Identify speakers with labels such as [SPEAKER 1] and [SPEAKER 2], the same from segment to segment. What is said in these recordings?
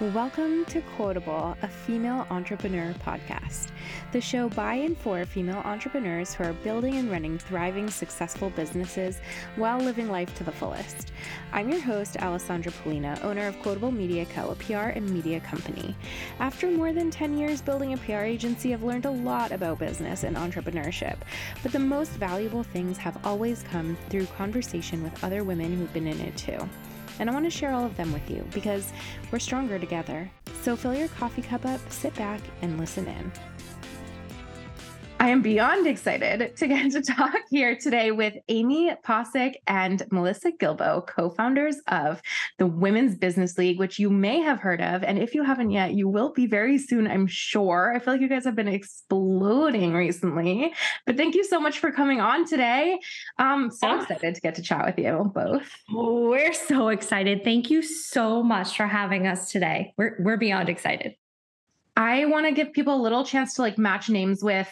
[SPEAKER 1] Welcome to Quotable, a female entrepreneur podcast, the show by and for female entrepreneurs who are building and running thriving, successful businesses while living life to the fullest. I'm your host, Alessandra Polina, owner of Quotable Media Co., a PR and media company. After more than 10 years building a PR agency, I've learned a lot about business and entrepreneurship, but the most valuable things have always come through conversation with other women who've been in it too and I want to share all of them with you because we're stronger together. So fill your coffee cup up, sit back, and listen in. I am beyond excited to get to talk here today with Amy Pocsik and Melissa Gilbo, co founders of the Women's Business League, which you may have heard of. And if you haven't yet, you will be very soon, I'm sure. I feel like you guys have been exploding recently. But thank you so much for coming on today. I'm so excited to get to chat with you both.
[SPEAKER 2] We're so excited. Thank you so much for having us today. We're, we're beyond excited.
[SPEAKER 1] I want to give people a little chance to like match names with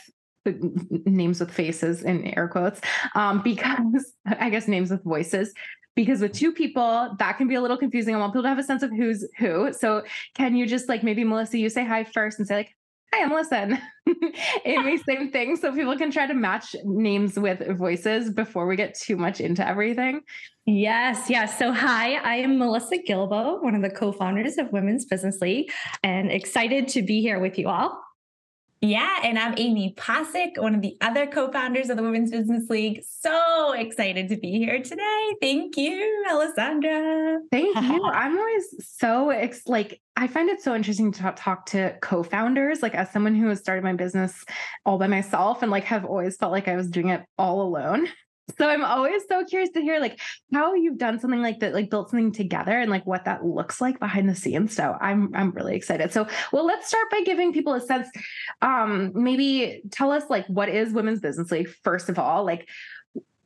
[SPEAKER 1] names with faces in air quotes um, because I guess names with voices. Because with two people, that can be a little confusing. I want people to have a sense of who's who. So, can you just like maybe Melissa, you say hi first and say like, "Hi, I'm Melissa." And Amy, same thing, so people can try to match names with voices before we get too much into everything.
[SPEAKER 2] Yes, yes. So, hi, I am Melissa Gilbo, one of the co-founders of Women's Business League, and excited to be here with you all.
[SPEAKER 3] Yeah, and I'm Amy Pocsik, one of the other co-founders of the Women's Business League. So excited to be here today. Thank you, Alessandra.
[SPEAKER 1] Thank you. I'm always so ex- like I find it so interesting to talk to co-founders like as someone who has started my business all by myself and like have always felt like I was doing it all alone. So I'm always so curious to hear like how you've done something like that, like built something together and like what that looks like behind the scenes. So I'm I'm really excited. So well, let's start by giving people a sense. Um, maybe tell us like what is Women's Business League, first of all, like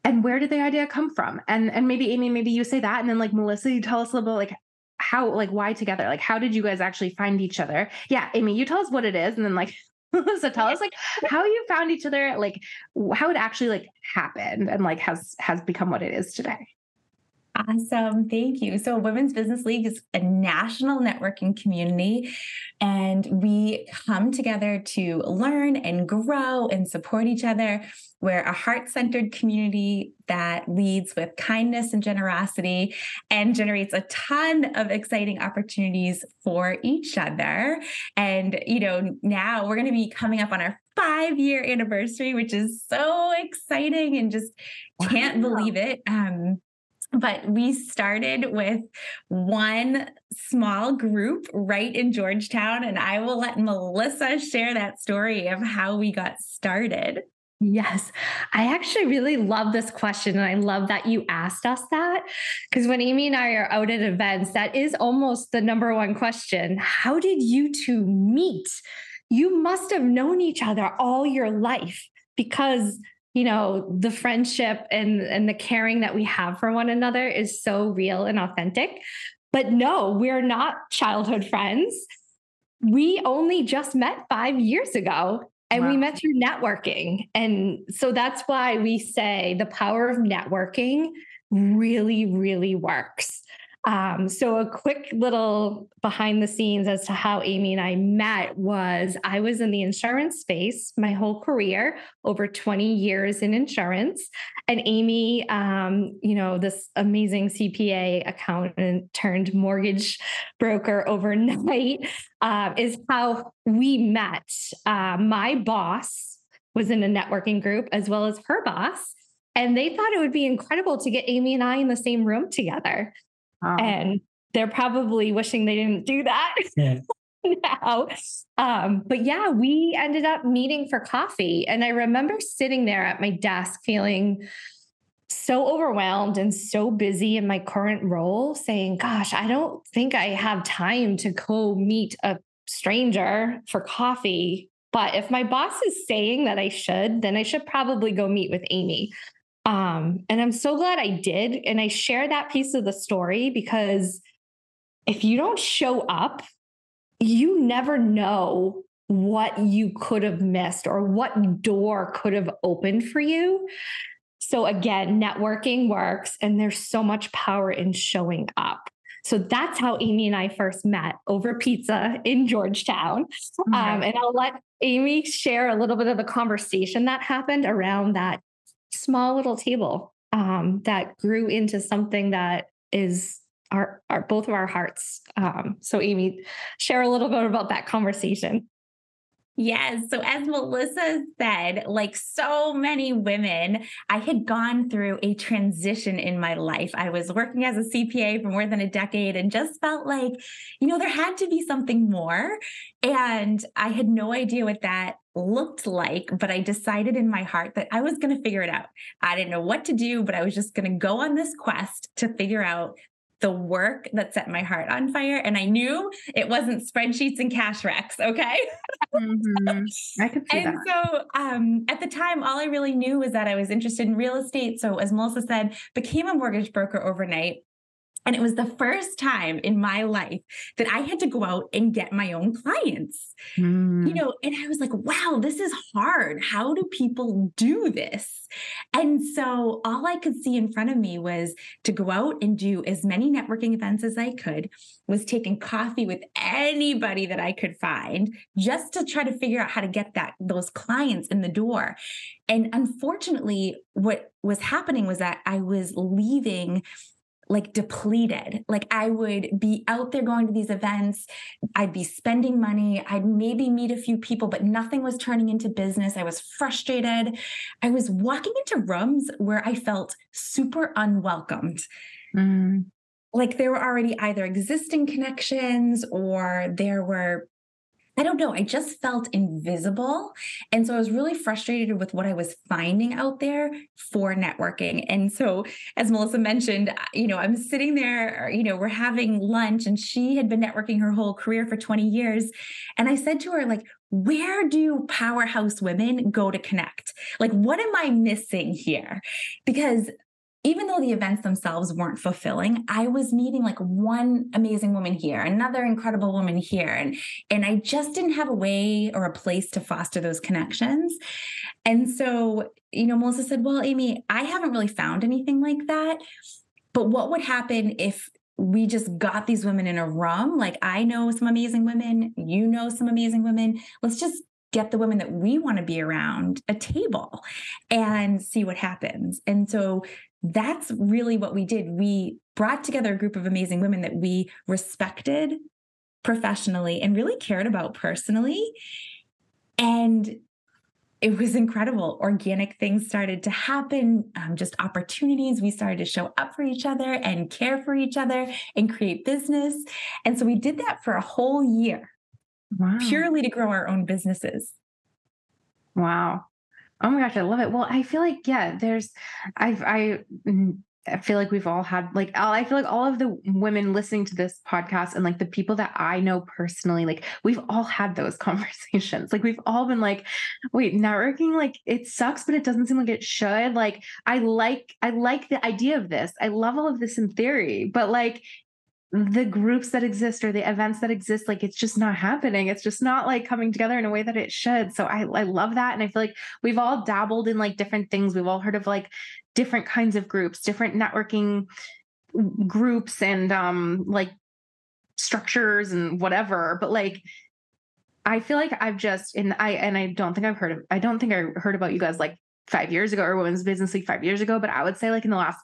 [SPEAKER 1] and where did the idea come from? And and maybe Amy, maybe you say that, and then like Melissa, you tell us a little bit like how like why together? Like how did you guys actually find each other? Yeah, Amy, you tell us what it is, and then like so tell us like how you found each other like how it actually like happened and like has has become what it is today
[SPEAKER 3] Awesome. Thank you. So, Women's Business League is a national networking community, and we come together to learn and grow and support each other. We're a heart centered community that leads with kindness and generosity and generates a ton of exciting opportunities for each other. And, you know, now we're going to be coming up on our five year anniversary, which is so exciting and just can't wow. believe it. Um, but we started with one small group right in Georgetown. And I will let Melissa share that story of how we got started.
[SPEAKER 2] Yes, I actually really love this question. And I love that you asked us that because when Amy and I are out at events, that is almost the number one question. How did you two meet? You must have known each other all your life because you know the friendship and and the caring that we have for one another is so real and authentic. But no we're not childhood friends. We only just met 5 years ago and wow. we met through networking. And so that's why we say the power of networking really really works um, so, a quick little behind the scenes as to how Amy and I met was I was in the insurance space my whole career, over 20 years in insurance. And Amy, um, you know, this amazing CPA accountant turned mortgage broker overnight, uh, is how we met. Uh, my boss was in a networking group as well as her boss. And they thought it would be incredible to get Amy and I in the same room together. Wow. And they're probably wishing they didn't do that. Yeah. now. Um, but yeah, we ended up meeting for coffee. And I remember sitting there at my desk feeling so overwhelmed and so busy in my current role, saying, Gosh, I don't think I have time to go meet a stranger for coffee. But if my boss is saying that I should, then I should probably go meet with Amy. Um, and I'm so glad I did. And I share that piece of the story because if you don't show up, you never know what you could have missed or what door could have opened for you. So, again, networking works, and there's so much power in showing up. So that's how Amy and I first met over pizza in Georgetown. Mm-hmm. Um, and I'll let Amy share a little bit of the conversation that happened around that small little table um, that grew into something that is our, our both of our hearts. Um, so, Amy, share a little bit about that conversation.
[SPEAKER 3] Yes. So, as Melissa said, like so many women, I had gone through a transition in my life. I was working as a CPA for more than a decade and just felt like, you know, there had to be something more. And I had no idea what that looked like, but I decided in my heart that I was going to figure it out. I didn't know what to do, but I was just going to go on this quest to figure out the work that set my heart on fire. And I knew it wasn't spreadsheets and cash recs. Okay.
[SPEAKER 1] Mm-hmm. I could see
[SPEAKER 3] and
[SPEAKER 1] that.
[SPEAKER 3] so um, at the time, all I really knew was that I was interested in real estate. So as Melissa said, became a mortgage broker overnight. And it was the first time in my life that I had to go out and get my own clients. Mm. You know, and I was like, wow, this is hard. How do people do this? And so all I could see in front of me was to go out and do as many networking events as I could, was taking coffee with anybody that I could find just to try to figure out how to get that those clients in the door. And unfortunately, what was happening was that I was leaving like depleted. Like I would be out there going to these events, I'd be spending money, I'd maybe meet a few people, but nothing was turning into business. I was frustrated. I was walking into rooms where I felt super unwelcomed. Mm. Like there were already either existing connections or there were I don't know. I just felt invisible. And so I was really frustrated with what I was finding out there for networking. And so, as Melissa mentioned, you know, I'm sitting there, you know, we're having lunch, and she had been networking her whole career for 20 years. And I said to her, like, where do powerhouse women go to connect? Like, what am I missing here? Because even though the events themselves weren't fulfilling, I was meeting like one amazing woman here, another incredible woman here. And, and I just didn't have a way or a place to foster those connections. And so, you know, Melissa said, Well, Amy, I haven't really found anything like that. But what would happen if we just got these women in a room? Like, I know some amazing women, you know some amazing women. Let's just get the women that we want to be around a table and see what happens. And so that's really what we did. We brought together a group of amazing women that we respected professionally and really cared about personally. And it was incredible. Organic things started to happen, um, just opportunities. We started to show up for each other and care for each other and create business. And so we did that for a whole year, wow. purely to grow our own businesses.
[SPEAKER 1] Wow. Oh my gosh, I love it. Well, I feel like yeah, there's I've I mm, I feel like we've all had like I feel like all of the women listening to this podcast and like the people that I know personally, like we've all had those conversations. Like we've all been like, wait, networking, like it sucks, but it doesn't seem like it should. Like I like I like the idea of this. I love all of this in theory, but like the groups that exist or the events that exist like it's just not happening. It's just not like coming together in a way that it should. So i i love that and i feel like we've all dabbled in like different things. We've all heard of like different kinds of groups different networking groups and um like structures and whatever. But like i feel like i've just and i and i don't think i've heard of i don't think i heard about you guys like five years ago or women's business league five years ago but i would say like in the last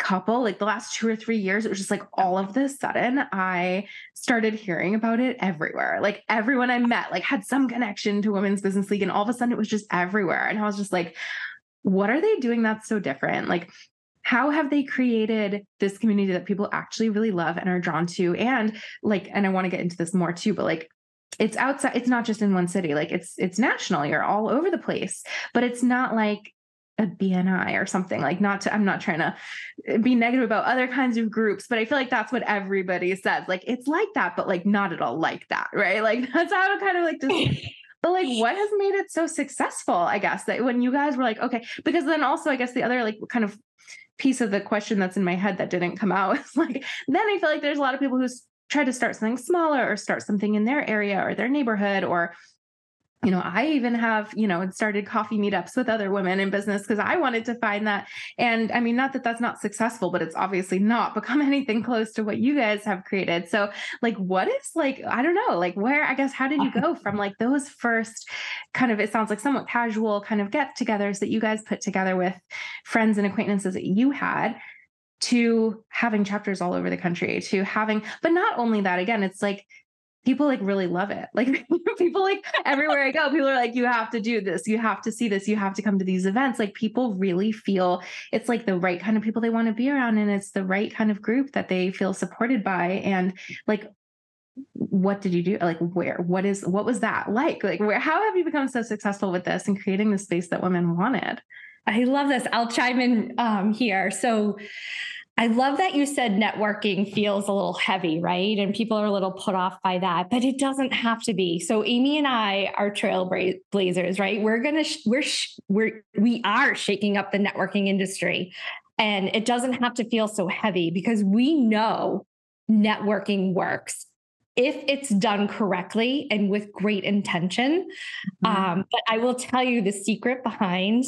[SPEAKER 1] couple, like the last two or three years, it was just like all of this sudden, I started hearing about it everywhere. Like everyone I met, like had some connection to Women's Business League, and all of a sudden it was just everywhere. And I was just like, what are they doing that's so different? Like, how have they created this community that people actually really love and are drawn to? And like, and I want to get into this more too, but like, it's outside it's not just in one city like it's it's national you're all over the place but it's not like a BNI or something like not to I'm not trying to be negative about other kinds of groups but I feel like that's what everybody says like it's like that but like not at all like that right? Like that's how it kind of like just but like what has made it so successful I guess that when you guys were like okay because then also I guess the other like kind of piece of the question that's in my head that didn't come out is like then I feel like there's a lot of people who try to start something smaller or start something in their area or their neighborhood or you know, I even have, you know, started coffee meetups with other women in business because I wanted to find that. And I mean, not that that's not successful, but it's obviously not become anything close to what you guys have created. So, like, what is like, I don't know, like, where, I guess, how did you go from like those first kind of, it sounds like somewhat casual kind of get togethers that you guys put together with friends and acquaintances that you had to having chapters all over the country to having, but not only that, again, it's like, people like really love it. Like people like everywhere I go, people are like, you have to do this, you have to see this, you have to come to these events. Like people really feel it's like the right kind of people they want to be around, and it's the right kind of group that they feel supported by. And like, what did you do? Like, where? What is? What was that like? Like, where? How have you become so successful with this and creating the space that women wanted?
[SPEAKER 2] I love this. I'll chime in um, here. So I love that you said networking feels a little heavy, right? And people are a little put off by that, but it doesn't have to be. So Amy and I are trailblazers, right? We're gonna we're we're we are shaking up the networking industry, and it doesn't have to feel so heavy because we know networking works if it's done correctly and with great intention. Mm-hmm. Um, but I will tell you the secret behind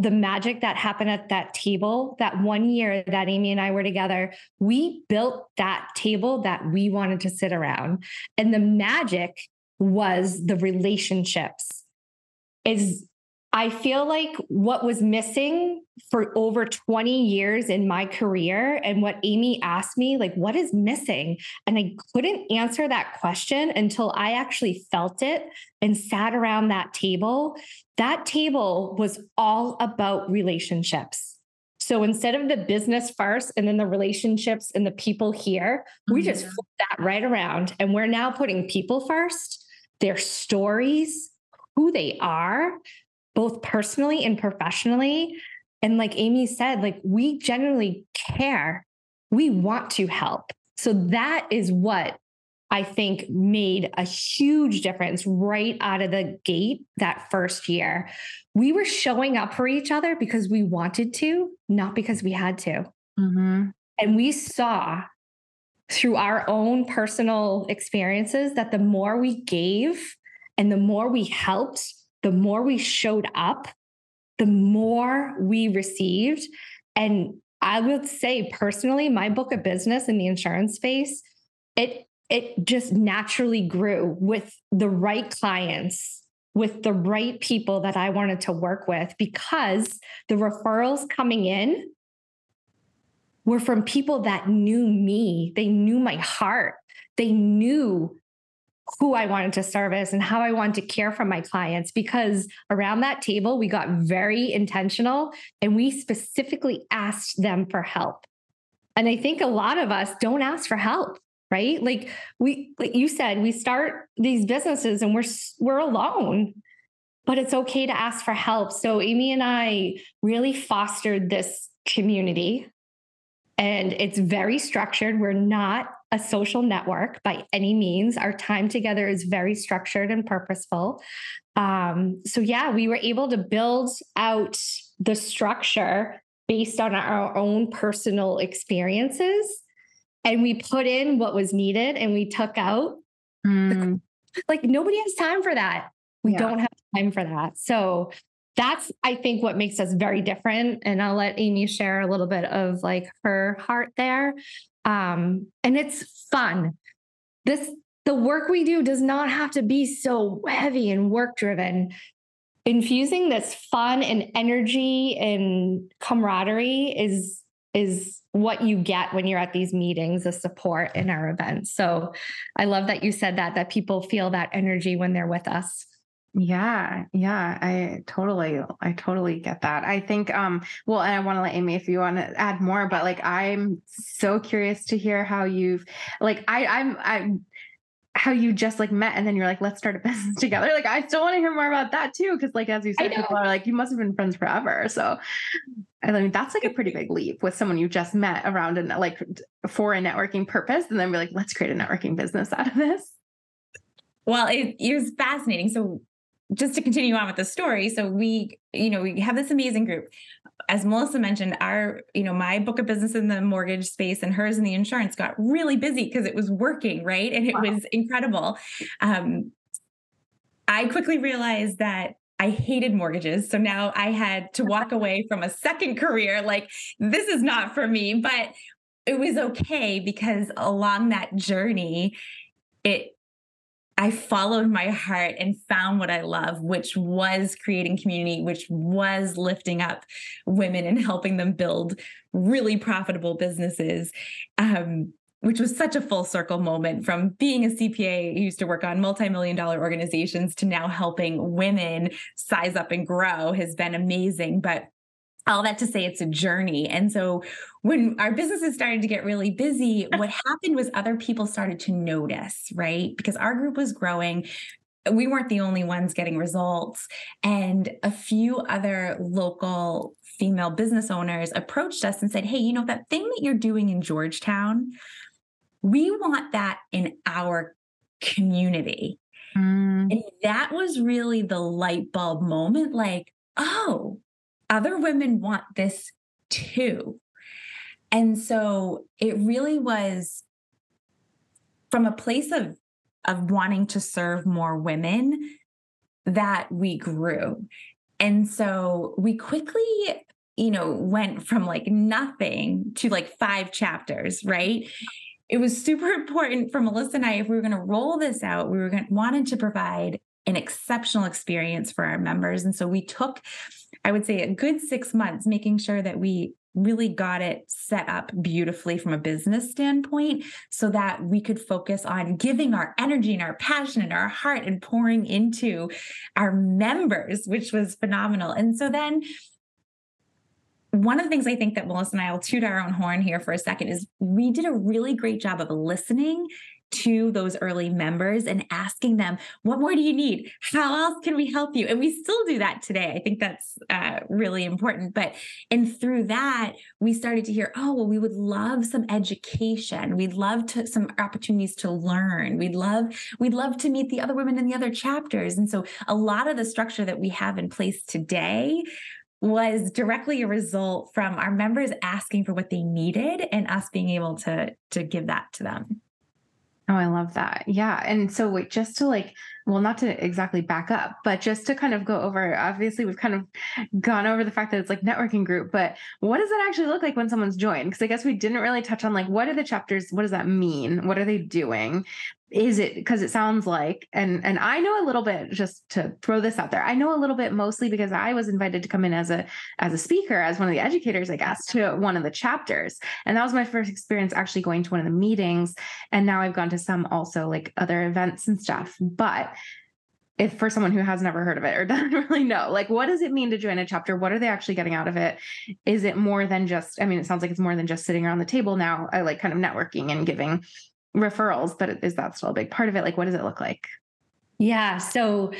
[SPEAKER 2] the magic that happened at that table that one year that Amy and I were together, we built that table that we wanted to sit around. And the magic was the relationships. Is I feel like what was missing for over 20 years in my career, and what Amy asked me, like, what is missing? And I couldn't answer that question until I actually felt it and sat around that table. That table was all about relationships. So instead of the business first and then the relationships and the people here, mm-hmm. we just flipped that right around. And we're now putting people first, their stories, who they are, both personally and professionally. And like Amy said, like we genuinely care. We want to help. So that is what I think made a huge difference right out of the gate that first year. We were showing up for each other because we wanted to, not because we had to. Mm-hmm. And we saw through our own personal experiences that the more we gave and the more we helped the more we showed up, the more we received. And I would say personally, my book of business in the insurance space, it it just naturally grew with the right clients, with the right people that I wanted to work with because the referrals coming in were from people that knew me. They knew my heart. They knew who I wanted to service and how I wanted to care for my clients because around that table, we got very intentional and we specifically asked them for help. And I think a lot of us don't ask for help, right? Like we like you said, we start these businesses and we're we're alone. But it's okay to ask for help. So Amy and I really fostered this community and it's very structured. We're not a social network by any means. Our time together is very structured and purposeful. Um, so, yeah, we were able to build out the structure based on our own personal experiences. And we put in what was needed and we took out. Mm. The, like, nobody has time for that. We yeah. don't have time for that. So, that's i think what makes us very different and i'll let amy share a little bit of like her heart there um, and it's fun. This the work we do does not have to be so heavy and work driven infusing this fun and energy and camaraderie is is what you get when you're at these meetings the support in our events. So i love that you said that that people feel that energy when they're with us
[SPEAKER 1] yeah, yeah, I totally, I totally get that. I think, um, well, and I want to let Amy if you want to add more, but like, I'm so curious to hear how you've, like, I, I'm, I'm, how you just like met and then you're like, let's start a business together. Like, I still want to hear more about that too, because like as you said, people are like, you must have been friends forever. So, I mean, that's like a pretty big leap with someone you just met around and like for a networking purpose, and then be like, let's create a networking business out of this.
[SPEAKER 3] Well, it, it was fascinating. So just to continue on with the story so we you know we have this amazing group as melissa mentioned our you know my book of business in the mortgage space and hers in the insurance got really busy because it was working right and it wow. was incredible um I quickly realized that I hated mortgages. So now I had to walk away from a second career. Like, this is not for me. But it was okay because along that journey, it I followed my heart and found what I love, which was creating community, which was lifting up women and helping them build really profitable businesses. Um, which was such a full circle moment from being a CPA who used to work on multi-million dollar organizations to now helping women size up and grow has been amazing. But all that to say it's a journey. And so when our businesses started to get really busy, what happened was other people started to notice, right? Because our group was growing. We weren't the only ones getting results. And a few other local female business owners approached us and said, Hey, you know, that thing that you're doing in Georgetown, we want that in our community. Mm. And that was really the light bulb moment like, oh, other women want this too. And so it really was from a place of of wanting to serve more women that we grew. And so we quickly, you know, went from like nothing to like five chapters, right? It was super important for Melissa and I if we were going to roll this out, we were going wanted to provide an exceptional experience for our members. And so we took I would say a good six months, making sure that we really got it set up beautifully from a business standpoint so that we could focus on giving our energy and our passion and our heart and pouring into our members, which was phenomenal. And so then one of the things I think that Melissa and I will toot our own horn here for a second is we did a really great job of listening to those early members and asking them, what more do you need? How else can we help you? And we still do that today. I think that's uh, really important. But, and through that, we started to hear, oh, well, we would love some education. We'd love to some opportunities to learn. We'd love, we'd love to meet the other women in the other chapters. And so a lot of the structure that we have in place today was directly a result from our members asking for what they needed and us being able to to give that to them.
[SPEAKER 4] Oh, I love that. Yeah. And so wait, just to like, well, not to exactly back up, but just to kind of go over, obviously we've kind of gone over the fact that it's like networking group, but what does that actually look like when someone's joined? Because I guess we didn't really touch on like, what are the chapters? What does that mean? What are they doing? is it because it sounds like and and i know a little bit just to throw this out there i know a little bit mostly because i was invited to come in as a as a speaker as one of the educators i guess to one of the chapters and that was my first experience actually going to one of the meetings and now i've gone to some also like other events and stuff but if for someone who has never heard of it or doesn't really know like what does it mean to join a chapter what are they actually getting out of it is it more than just i mean it sounds like it's more than just sitting around the table now i like kind of networking and giving referrals, but is that still a big part of it? Like, what does it look like?
[SPEAKER 2] Yeah. So,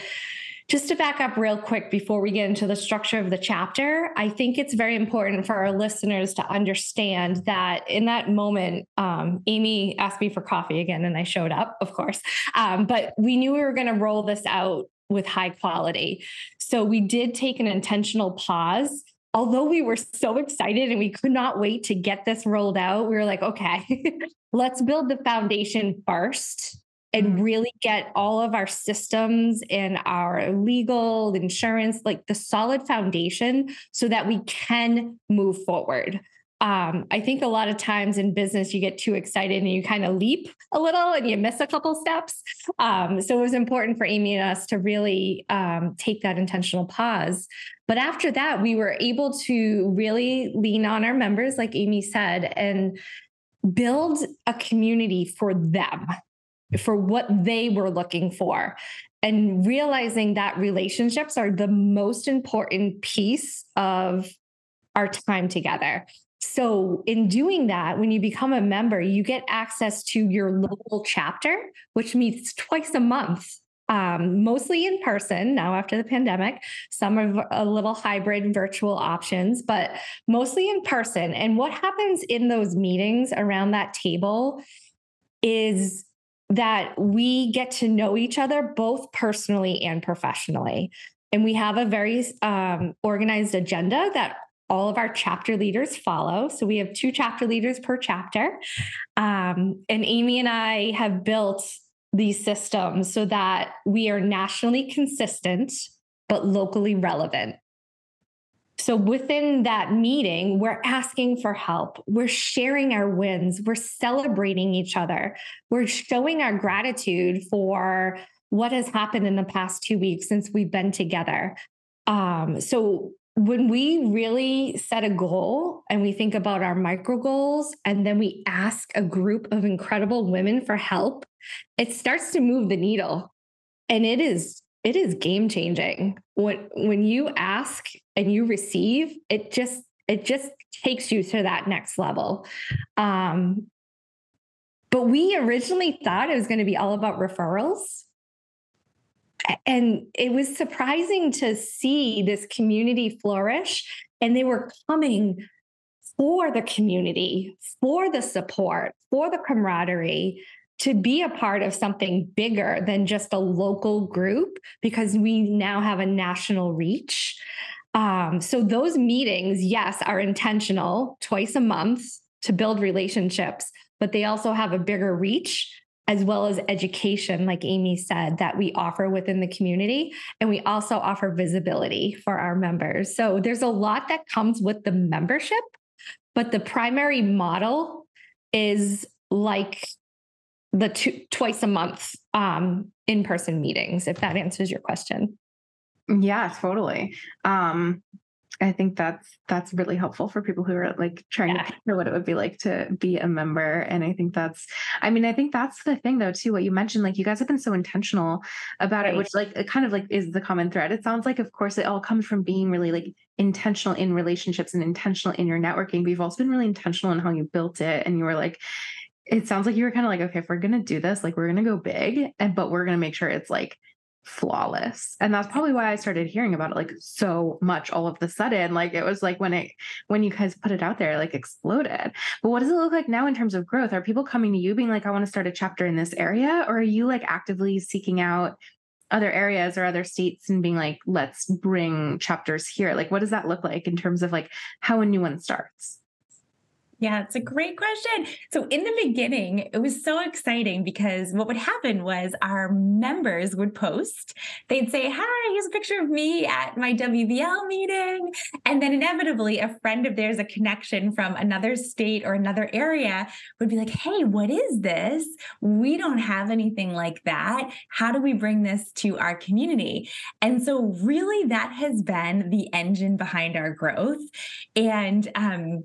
[SPEAKER 2] just to back up real quick before we get into the structure of the chapter, I think it's very important for our listeners to understand that in that moment, um, Amy asked me for coffee again, and I showed up, of course. Um, but we knew we were going to roll this out with high quality. So we did take an intentional pause although we were so excited and we could not wait to get this rolled out, we were like, okay, let's build the foundation first and mm-hmm. really get all of our systems and our legal insurance, like the solid foundation, so that we can move forward. Um, I think a lot of times in business, you get too excited and you kind of leap a little and you miss a couple steps. Um, so it was important for Amy and us to really um, take that intentional pause. But after that, we were able to really lean on our members, like Amy said, and build a community for them, for what they were looking for. And realizing that relationships are the most important piece of our time together. So, in doing that, when you become a member, you get access to your local chapter, which meets twice a month um, mostly in person now after the pandemic. Some are a little hybrid virtual options, but mostly in person. And what happens in those meetings around that table is that we get to know each other both personally and professionally. And we have a very um, organized agenda that all of our chapter leaders follow. So we have two chapter leaders per chapter. Um, and Amy and I have built these systems so that we are nationally consistent but locally relevant. So within that meeting, we're asking for help. We're sharing our wins. We're celebrating each other. We're showing our gratitude for what has happened in the past two weeks since we've been together. Um, so when we really set a goal and we think about our micro goals and then we ask a group of incredible women for help, it starts to move the needle. And it is it is game changing. When when you ask and you receive, it just it just takes you to that next level. Um, but we originally thought it was going to be all about referrals and it was surprising to see this community flourish and they were coming for the community for the support for the camaraderie to be a part of something bigger than just a local group because we now have a national reach um, so those meetings yes are intentional twice a month to build relationships but they also have a bigger reach as well as education, like Amy said, that we offer within the community. And we also offer visibility for our members. So there's a lot that comes with the membership, but the primary model is like the two, twice a month um, in-person meetings, if that answers your question.
[SPEAKER 1] Yeah, totally. Um, I think that's that's really helpful for people who are like trying yeah. to picture what it would be like to be a member. And I think that's, I mean, I think that's the thing though too. What you mentioned, like you guys have been so intentional about right. it, which like it kind of like is the common thread. It sounds like, of course, it all comes from being really like intentional in relationships and intentional in your networking. But you've also been really intentional in how you built it, and you were like, it sounds like you were kind of like, okay, if we're gonna do this, like we're gonna go big, and but we're gonna make sure it's like flawless. And that's probably why i started hearing about it like so much all of the sudden like it was like when it when you guys put it out there like exploded. But what does it look like now in terms of growth? Are people coming to you being like i want to start a chapter in this area or are you like actively seeking out other areas or other states and being like let's bring chapters here like what does that look like in terms of like how a new one starts
[SPEAKER 3] yeah, it's a great question. So, in the beginning, it was so exciting because what would happen was our members would post. They'd say, Hi, here's a picture of me at my WBL meeting. And then, inevitably, a friend of theirs, a connection from another state or another area, would be like, Hey, what is this? We don't have anything like that. How do we bring this to our community? And so, really, that has been the engine behind our growth. And, um,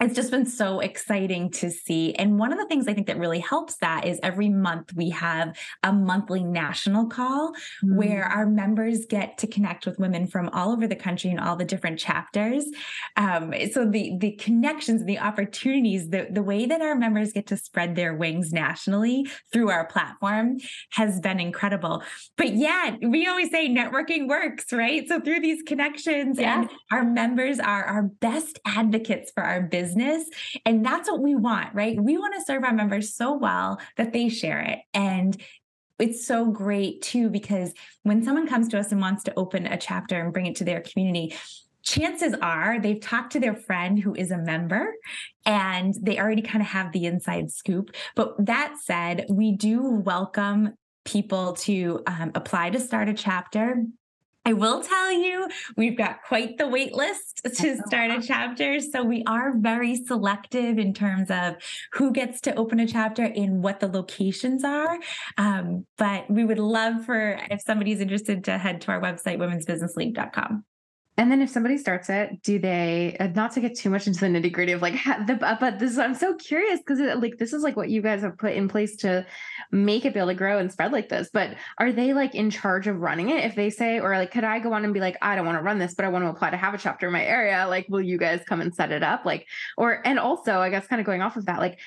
[SPEAKER 3] it's just been so exciting to see. And one of the things I think that really helps that is every month we have a monthly national call mm. where our members get to connect with women from all over the country and all the different chapters. Um, so the the connections and the opportunities, the, the way that our members get to spread their wings nationally through our platform has been incredible. But yeah, we always say networking works, right? So through these connections yeah. and our members are our best advocates for our business business. And that's what we want, right? We want to serve our members so well that they share it. And it's so great too, because when someone comes to us and wants to open a chapter and bring it to their community, chances are they've talked to their friend who is a member and they already kind of have the inside scoop. But that said, we do welcome people to um, apply to start a chapter I will tell you, we've got quite the wait list to start a chapter. So we are very selective in terms of who gets to open a chapter and what the locations are. Um, but we would love for if somebody's interested to head to our website, womensbusinessleague.com.
[SPEAKER 1] And then if somebody starts it, do they uh, not to get too much into the nitty gritty of like the but this I'm so curious because like this is like what you guys have put in place to make it be able to grow and spread like this. But are they like in charge of running it if they say or like could I go on and be like I don't want to run this but I want to apply to have a chapter in my area? Like will you guys come and set it up? Like or and also I guess kind of going off of that like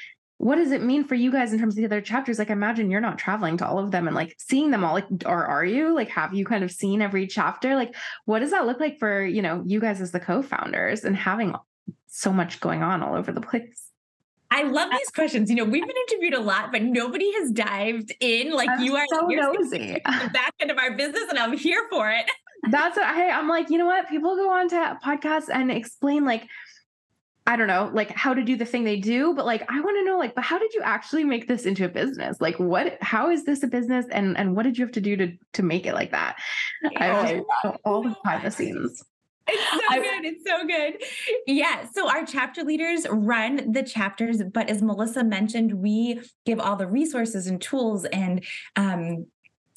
[SPEAKER 1] what does it mean for you guys in terms of the other chapters? Like, imagine you're not traveling to all of them and like seeing them all. Like, or are you? Like, have you kind of seen every chapter? Like, what does that look like for you know you guys as the co-founders and having so much going on all over the place?
[SPEAKER 3] I love uh, these questions. You know, we've been interviewed a lot, but nobody has dived in like I'm you are.
[SPEAKER 1] So nosy.
[SPEAKER 3] The back end of our business, and I'm here for it.
[SPEAKER 1] That's what I, I'm like. You know what? People go on to podcasts and explain like I don't know, like how to do the thing they do, but like I want to know like but how did you actually make this into a business? Like what how is this a business and and what did you have to do to to make it like that? I just all the behind the scenes.
[SPEAKER 3] It's so I, good. It's so good. Yeah. So our chapter leaders run the chapters, but as Melissa mentioned, we give all the resources and tools and um,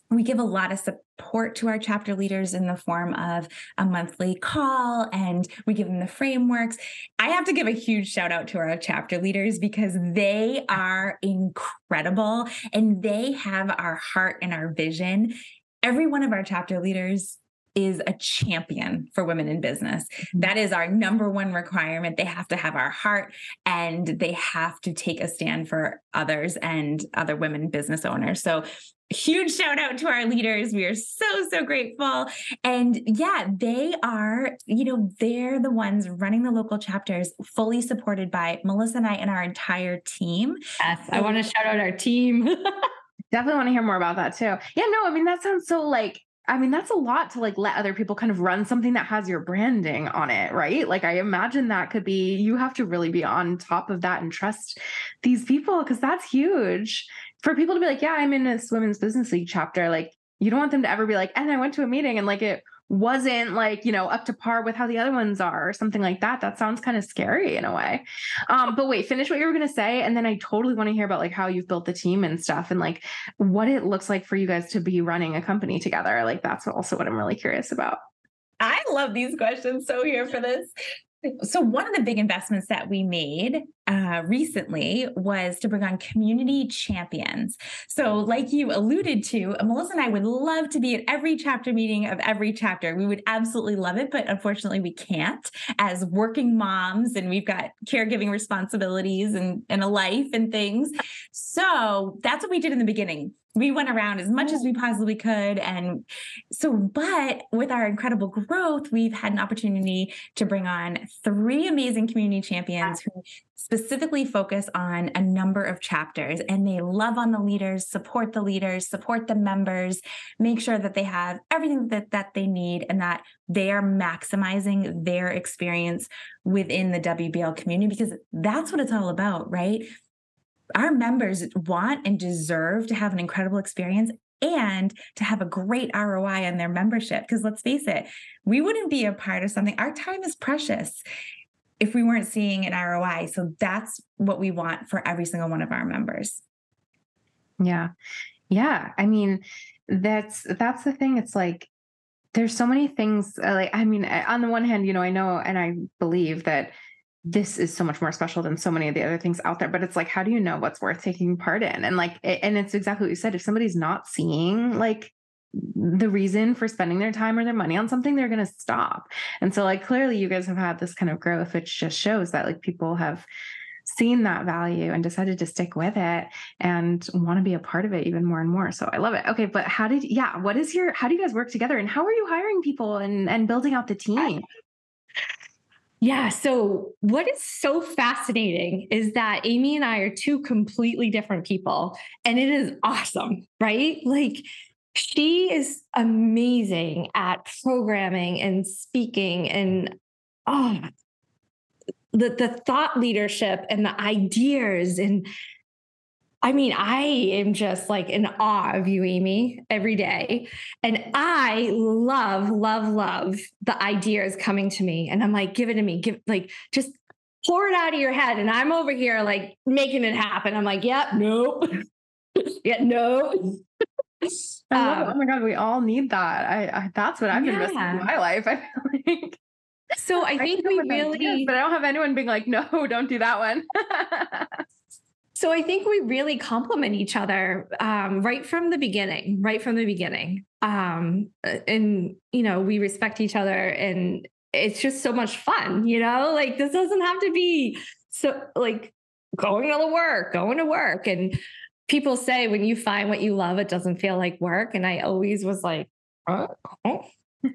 [SPEAKER 3] we give a lot of support to our chapter leaders in the form of a monthly call and we give them the frameworks. I have to give a huge shout out to our chapter leaders because they are incredible and they have our heart and our vision. Every one of our chapter leaders is a champion for women in business. Mm-hmm. That is our number one requirement. They have to have our heart and they have to take a stand for others and other women business owners. So huge shout out to our leaders. We are so, so grateful. And yeah, they are, you know, they're the ones running the local chapters, fully supported by Melissa and I and our entire team.
[SPEAKER 2] Yes, I want to shout out our team.
[SPEAKER 1] Definitely want to hear more about that too. Yeah, no, I mean, that sounds so like I mean, that's a lot to like let other people kind of run something that has your branding on it, right? Like, I imagine that could be, you have to really be on top of that and trust these people because that's huge for people to be like, yeah, I'm in this women's business league chapter. Like, you don't want them to ever be like, and I went to a meeting and like it wasn't like you know up to par with how the other ones are or something like that that sounds kind of scary in a way um but wait finish what you were going to say and then i totally want to hear about like how you've built the team and stuff and like what it looks like for you guys to be running a company together like that's also what i'm really curious about
[SPEAKER 3] I love these questions. So here for this. So, one of the big investments that we made uh, recently was to bring on community champions. So, like you alluded to, Melissa and I would love to be at every chapter meeting of every chapter. We would absolutely love it, but unfortunately, we can't as working moms and we've got caregiving responsibilities and, and a life and things. So, that's what we did in the beginning we went around as much as we possibly could and so but with our incredible growth we've had an opportunity to bring on three amazing community champions who specifically focus on a number of chapters and they love on the leaders support the leaders support the members make sure that they have everything that that they need and that they are maximizing their experience within the WBL community because that's what it's all about right our members want and deserve to have an incredible experience and to have a great ROI on their membership. Because let's face it, we wouldn't be a part of something. Our time is precious if we weren't seeing an ROI. So that's what we want for every single one of our members.
[SPEAKER 1] Yeah. Yeah. I mean, that's that's the thing. It's like there's so many things uh, like I mean, on the one hand, you know, I know and I believe that this is so much more special than so many of the other things out there but it's like how do you know what's worth taking part in and like and it's exactly what you said if somebody's not seeing like the reason for spending their time or their money on something they're going to stop and so like clearly you guys have had this kind of growth which just shows that like people have seen that value and decided to stick with it and want to be a part of it even more and more so i love it okay but how did yeah what is your how do you guys work together and how are you hiring people and and building out the team
[SPEAKER 2] yeah. So, what is so fascinating is that Amy and I are two completely different people, and it is awesome, right? Like, she is amazing at programming and speaking and oh the the thought leadership and the ideas and I mean, I am just like in awe of you, Amy, every day. And I love, love, love the ideas coming to me. And I'm like, give it to me, give like just pour it out of your head. And I'm over here like making it happen. I'm like, yep, yeah, nope. yeah, no.
[SPEAKER 1] Um. Oh my God, we all need that. I, I that's what I've been missing in my life. I feel like.
[SPEAKER 2] So I think I we really, ideas,
[SPEAKER 1] but I don't have anyone being like, no, don't do that one.
[SPEAKER 2] So I think we really complement each other um, right from the beginning, right from the beginning. Um, and, you know, we respect each other and it's just so much fun, you know, like this doesn't have to be so like going to work, going to work. And people say when you find what you love, it doesn't feel like work. And I always was like, oh, oh.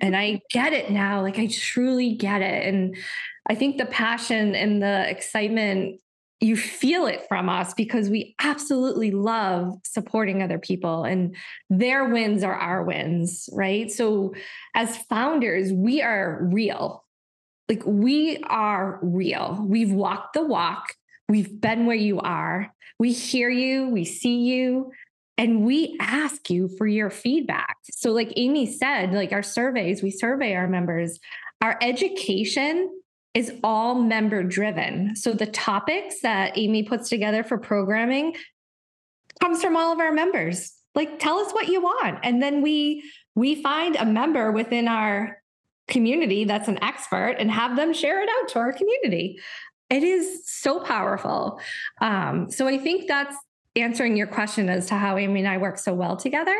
[SPEAKER 2] and I get it now. Like I truly get it. And I think the passion and the excitement you feel it from us because we absolutely love supporting other people and their wins are our wins, right? So as founders, we are real. like we are real. We've walked the walk. We've been where you are. We hear you, we see you, and we ask you for your feedback. So, like Amy said, like our surveys, we survey our members. Our education is all member driven. So, the topics that Amy puts together for programming comes from all of our members. Like, tell us what you want. And then we, we find a member within our community that's an expert and have them share it out to our community. It is so powerful. Um, so I think that's answering your question as to how Amy and I work so well together.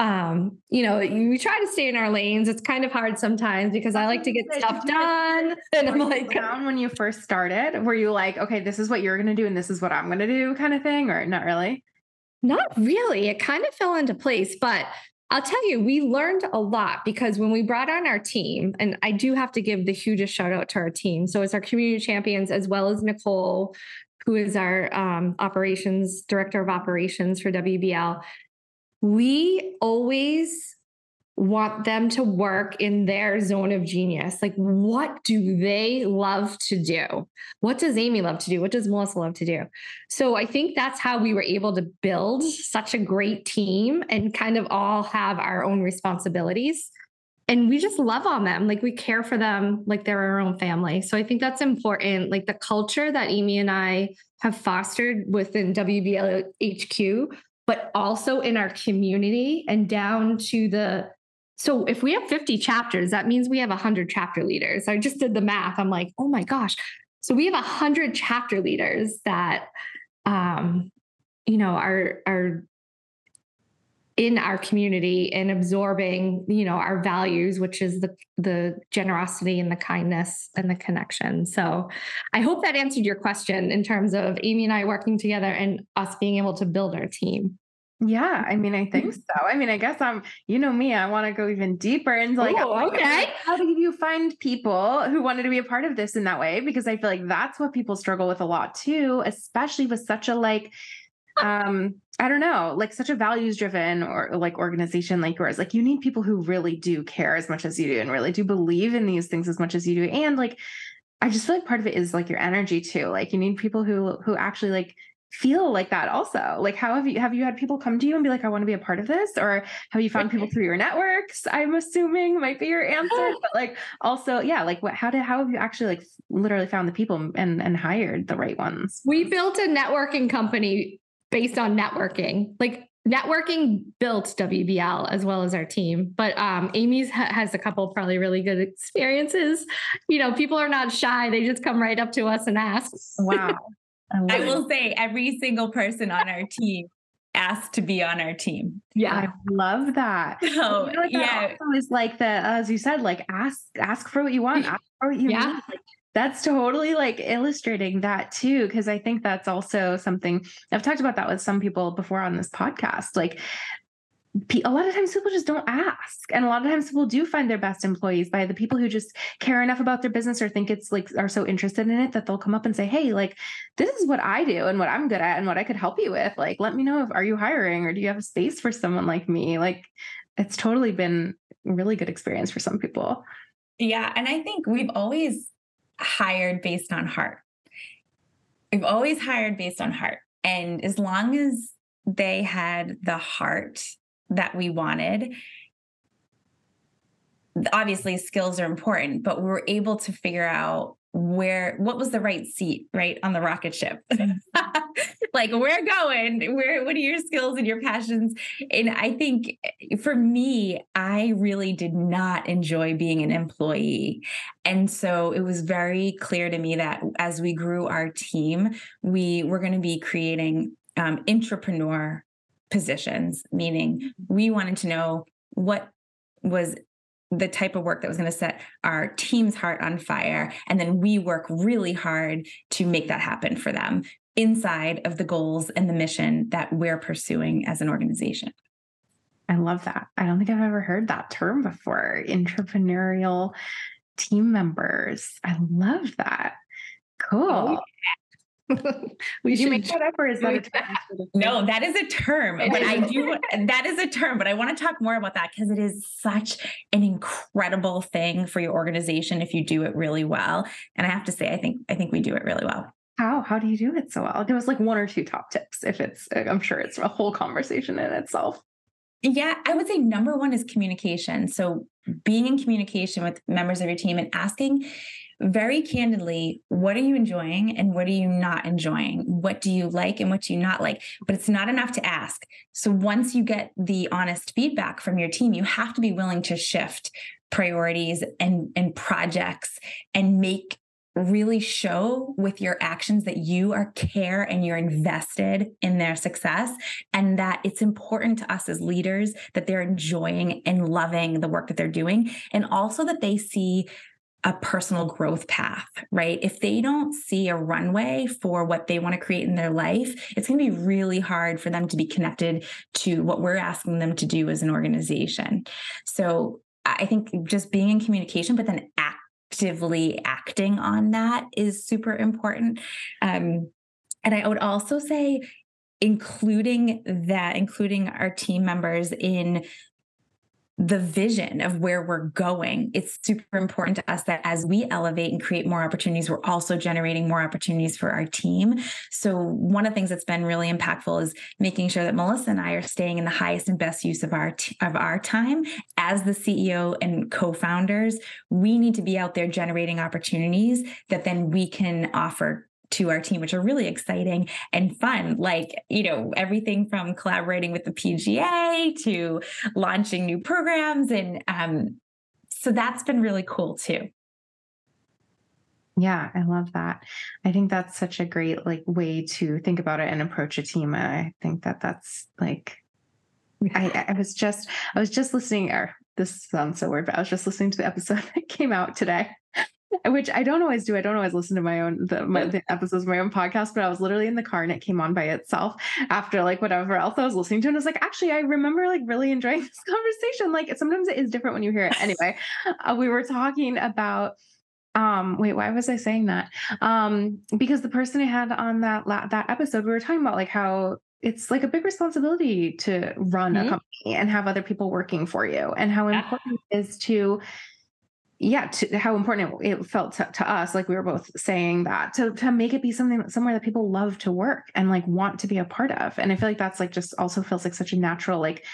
[SPEAKER 2] Um, you know, we try to stay in our lanes. It's kind of hard sometimes because I like to get stuff done. And I'm like,
[SPEAKER 1] down when you first started, were you like, okay, this is what you're going to do and this is what I'm going to do kind of thing, or not really?
[SPEAKER 2] Not really. It kind of fell into place, but I'll tell you, we learned a lot because when we brought on our team, and I do have to give the hugest shout out to our team. So it's our community champions as well as Nicole, who is our um, operations director of operations for WBL. We always want them to work in their zone of genius. Like, what do they love to do? What does Amy love to do? What does Melissa love to do? So, I think that's how we were able to build such a great team and kind of all have our own responsibilities. And we just love on them. Like, we care for them like they're our own family. So, I think that's important. Like, the culture that Amy and I have fostered within WBL HQ but also in our community and down to the so if we have 50 chapters, that means we have 100 chapter leaders. I just did the math. I'm like, oh my gosh. So we have 100 chapter leaders that, um, you know, are, are in our community and absorbing you know our values which is the the generosity and the kindness and the connection so i hope that answered your question in terms of amy and i working together and us being able to build our team
[SPEAKER 1] yeah, I mean, I think mm-hmm. so. I mean, I guess I'm, you know, me, I want to go even deeper and like,
[SPEAKER 2] Ooh, okay,
[SPEAKER 1] how do you find people who wanted to be a part of this in that way? Because I feel like that's what people struggle with a lot too, especially with such a like, um, I don't know, like such a values driven or like organization like yours. Like, you need people who really do care as much as you do and really do believe in these things as much as you do. And like, I just feel like part of it is like your energy too. Like, you need people who who actually like feel like that also like how have you have you had people come to you and be like i want to be a part of this or have you found people through your networks i'm assuming might be your answer but like also yeah like what how did how have you actually like literally found the people and and hired the right ones
[SPEAKER 2] we built a networking company based on networking like networking built WBL as well as our team. But um, Amy's ha- has a couple probably really good experiences. You know, people are not shy; they just come right up to us and ask.
[SPEAKER 1] Wow,
[SPEAKER 3] I, I will say every single person on our team asked to be on our team.
[SPEAKER 1] Yeah, I love that.
[SPEAKER 3] So, you know yeah,
[SPEAKER 1] also is like the as you said, like ask ask for what you want, ask for what you yeah. need. Like, that's totally like illustrating that too because i think that's also something i've talked about that with some people before on this podcast like a lot of times people just don't ask and a lot of times people do find their best employees by the people who just care enough about their business or think it's like are so interested in it that they'll come up and say hey like this is what i do and what i'm good at and what i could help you with. Like let me know if are you hiring or do you have a space for someone like me? Like it's totally been really good experience for some people.
[SPEAKER 3] Yeah and i think we've always hired based on heart. We've always hired based on heart and as long as they had the heart that we wanted. Obviously skills are important but we were able to figure out where what was the right seat right on the rocket ship? Like we're going where what are your skills and your passions? And i think eh, for me i really did not enjoy being an employee. And so it was very clear to me that as we grew our team we were going to be creating um, entrepreneur positions, meaning we wanted to know what was the type of work that was going to set our team's heart on fire. And then we work really hard to make that happen for them inside of the goals and the mission that we're pursuing as an organization.
[SPEAKER 1] I love that. I don't think I've ever heard that term before entrepreneurial team members. I love that. Cool. Oh, we you make that up, or is that a term?
[SPEAKER 3] no, that is a term. But I do. that is a term. But I want to talk more about that because it is such an incredible thing for your organization if you do it really well. And I have to say, I think I think we do it really well.
[SPEAKER 1] How how do you do it so well? Give us like one or two top tips. If it's, uh, I'm sure it's a whole conversation in itself.
[SPEAKER 3] Yeah, I would say number one is communication. So being in communication with members of your team and asking very candidly, what are you enjoying and what are you not enjoying? What do you like and what do you not like? But it's not enough to ask. So once you get the honest feedback from your team, you have to be willing to shift priorities and, and projects and make really show with your actions that you are care and you're invested in their success and that it's important to us as leaders that they're enjoying and loving the work that they're doing and also that they see a personal growth path, right? If they don't see a runway for what they want to create in their life, it's going to be really hard for them to be connected to what we're asking them to do as an organization. So I think just being in communication, but then actively acting on that is super important. Um, and I would also say, including that, including our team members in the vision of where we're going. It's super important to us that as we elevate and create more opportunities, we're also generating more opportunities for our team. So, one of the things that's been really impactful is making sure that Melissa and I are staying in the highest and best use of our t- of our time as the CEO and co-founders. We need to be out there generating opportunities that then we can offer to our team, which are really exciting and fun. Like, you know, everything from collaborating with the PGA to launching new programs. And um, so that's been really cool too.
[SPEAKER 1] Yeah, I love that. I think that's such a great like way to think about it and approach a team. I think that that's like I, I was just I was just listening or this sounds so weird, but I was just listening to the episode that came out today which I don't always do. I don't always listen to my own the, my, the episodes of my own podcast, but I was literally in the car and it came on by itself after like whatever else I was listening to, and I was like, actually, I remember like really enjoying this conversation. Like sometimes it is different when you hear it. Anyway, uh, we were talking about um wait why was i saying that um because the person i had on that that episode we were talking about like how it's like a big responsibility to run mm-hmm. a company and have other people working for you and how important it is to yeah, to how important it, it felt to, to, us, like we were both saying that to to make it be something somewhere that people love to work and like want to be a part of. And I feel like that's like just also feels like such a natural like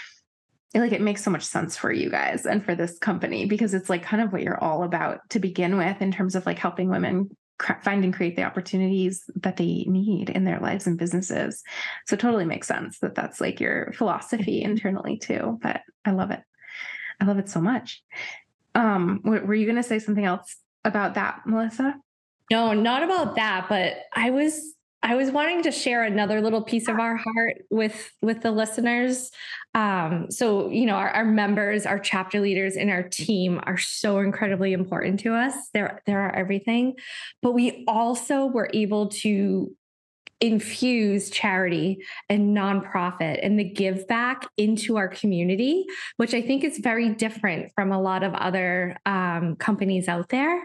[SPEAKER 1] like it makes so much sense for you guys and for this company because it's like kind of what you're all about to begin with in terms of like helping women find and create the opportunities that they need in their lives and businesses. So totally makes sense that that's like your philosophy internally too. But I love it. I love it so much. Um, were you going to say something else about that, Melissa?
[SPEAKER 2] No, not about that, but I was I was wanting to share another little piece of our heart with with the listeners. Um, so you know, our, our members, our chapter leaders, and our team are so incredibly important to us. They're they're everything, but we also were able to infuse charity and nonprofit and the give back into our community, which I think is very different from a lot of other um, companies out there.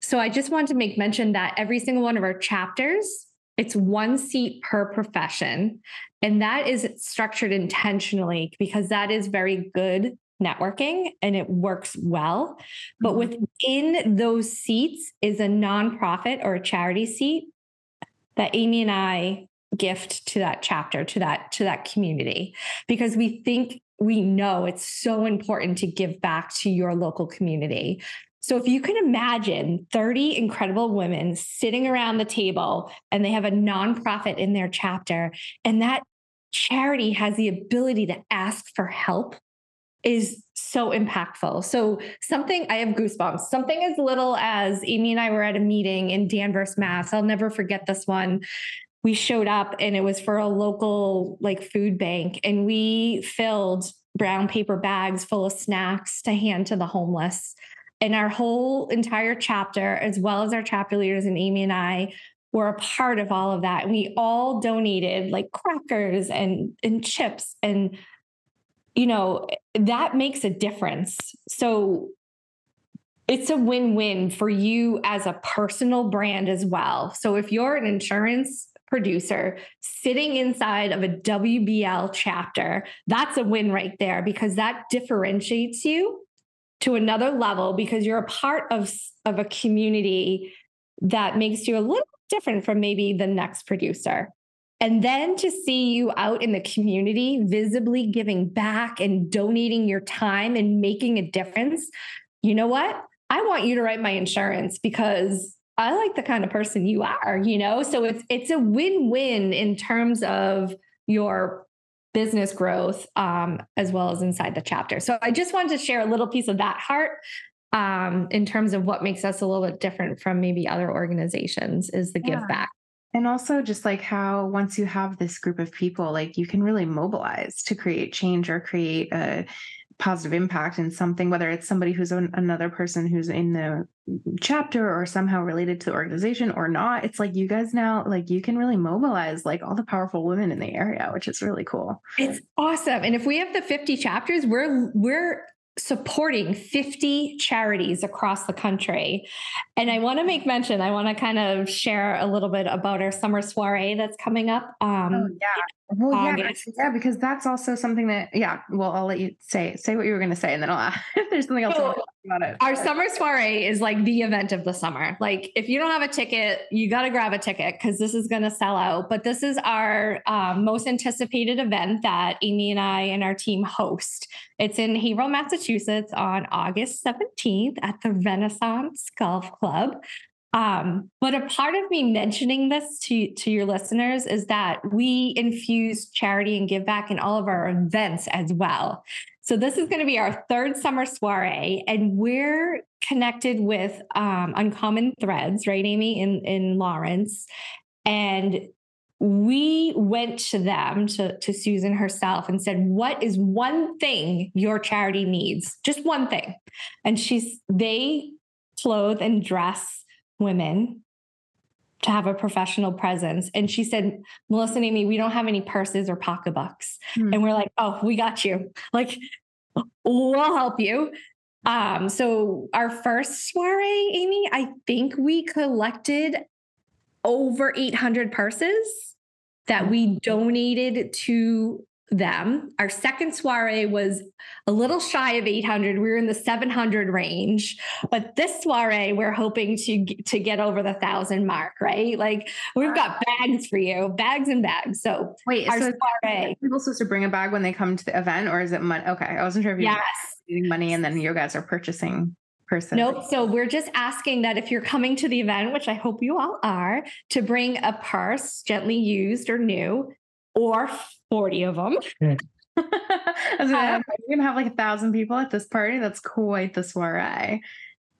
[SPEAKER 2] So I just want to make mention that every single one of our chapters, it's one seat per profession. And that is structured intentionally because that is very good networking and it works well. But mm-hmm. within those seats is a nonprofit or a charity seat that Amy and I gift to that chapter, to that, to that community, because we think we know it's so important to give back to your local community. So if you can imagine 30 incredible women sitting around the table and they have a nonprofit in their chapter, and that charity has the ability to ask for help is so impactful. So something I have goosebumps. Something as little as Amy and I were at a meeting in Danvers, Mass. I'll never forget this one. We showed up and it was for a local like food bank and we filled brown paper bags full of snacks to hand to the homeless. And our whole entire chapter, as well as our chapter leaders and Amy and I, were a part of all of that. And we all donated like crackers and and chips and you know, that makes a difference. So it's a win-win for you as a personal brand as well. So if you're an insurance producer sitting inside of a WBL chapter, that's a win right there because that differentiates you to another level because you're a part of, of a community that makes you a little different from maybe the next producer. And then to see you out in the community, visibly giving back and donating your time and making a difference. You know what? I want you to write my insurance because I like the kind of person you are, you know? So it's it's a win-win in terms of your business growth um, as well as inside the chapter. So I just wanted to share a little piece of that heart um, in terms of what makes us a little bit different from maybe other organizations is the yeah. give back.
[SPEAKER 1] And also just like how once you have this group of people, like you can really mobilize to create change or create a positive impact in something, whether it's somebody who's an, another person who's in the chapter or somehow related to the organization or not. It's like you guys now, like you can really mobilize like all the powerful women in the area, which is really cool.
[SPEAKER 2] It's awesome. And if we have the 50 chapters, we're we're supporting 50 charities across the country. And I want to make mention, I want to kind of share a little bit about our summer soiree that's coming up. Um,
[SPEAKER 1] oh, yeah. Well, yeah, yeah, because that's also something that, yeah. Well, I'll let you say say what you were going to say, and then I'll if there's something else so, it.
[SPEAKER 2] Our summer soiree is like the event of the summer. Like, if you don't have a ticket, you got to grab a ticket because this is going to sell out. But this is our um, most anticipated event that Amy and I and our team host. It's in Haverhill, Massachusetts, on August 17th at the Renaissance Golf Club. Um, but a part of me mentioning this to, to your listeners is that we infuse charity and give back in all of our events as well. So this is going to be our third summer soiree, and we're connected with um, Uncommon Threads, right, Amy, in in Lawrence, and we went to them to, to susan herself and said what is one thing your charity needs? Just one thing. And she's they clothe and dress women to have a professional presence. And she said, Melissa and Amy, we don't have any purses or pocketbooks. Mm. And we're like, oh, we got you. Like, we'll help you. Um, so our first soiree, Amy, I think we collected over 800 purses that we donated to them. Our second soiree was a little shy of 800. We were in the 700 range, but this soiree we're hoping to to get over the thousand mark. Right? Like we've got bags for you, bags and bags. So
[SPEAKER 1] wait, our so soiree. people supposed to bring a bag when they come to the event, or is it money? Okay, I wasn't sure if you yes. getting money and then you guys are purchasing Person.
[SPEAKER 2] Nope. So we're just asking that if you're coming to the event, which I hope you all are, to bring a purse, gently used or new, or 40 of them.
[SPEAKER 1] I was gonna, um, we're gonna have like a thousand people at this party. That's quite the soiree.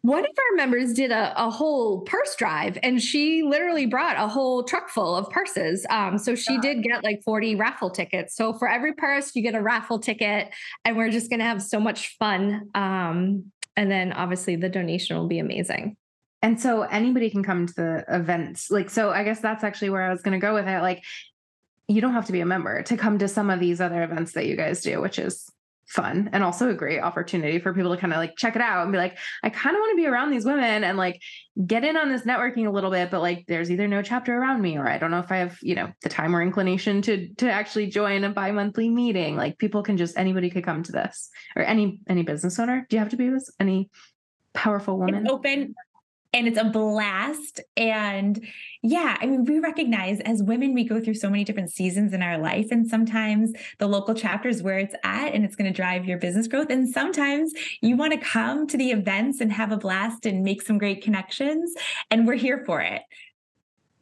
[SPEAKER 2] One of our members did a, a whole purse drive and she literally brought a whole truck full of purses. Um, so she did get like 40 raffle tickets. So for every purse, you get a raffle ticket, and we're just gonna have so much fun. Um, and then obviously the donation will be amazing.
[SPEAKER 1] And so anybody can come to the events. Like, so I guess that's actually where I was going to go with it. Like, you don't have to be a member to come to some of these other events that you guys do, which is fun and also a great opportunity for people to kind of like check it out and be like, I kind of want to be around these women and like get in on this networking a little bit, but like there's either no chapter around me or I don't know if I have, you know, the time or inclination to to actually join a bi-monthly meeting. Like people can just anybody could come to this or any any business owner. Do you have to be with any powerful woman?
[SPEAKER 3] It's open and it's a blast. And yeah, I mean, we recognize as women, we go through so many different seasons in our life. And sometimes the local chapter is where it's at and it's going to drive your business growth. And sometimes you want to come to the events and have a blast and make some great connections. And we're here for it.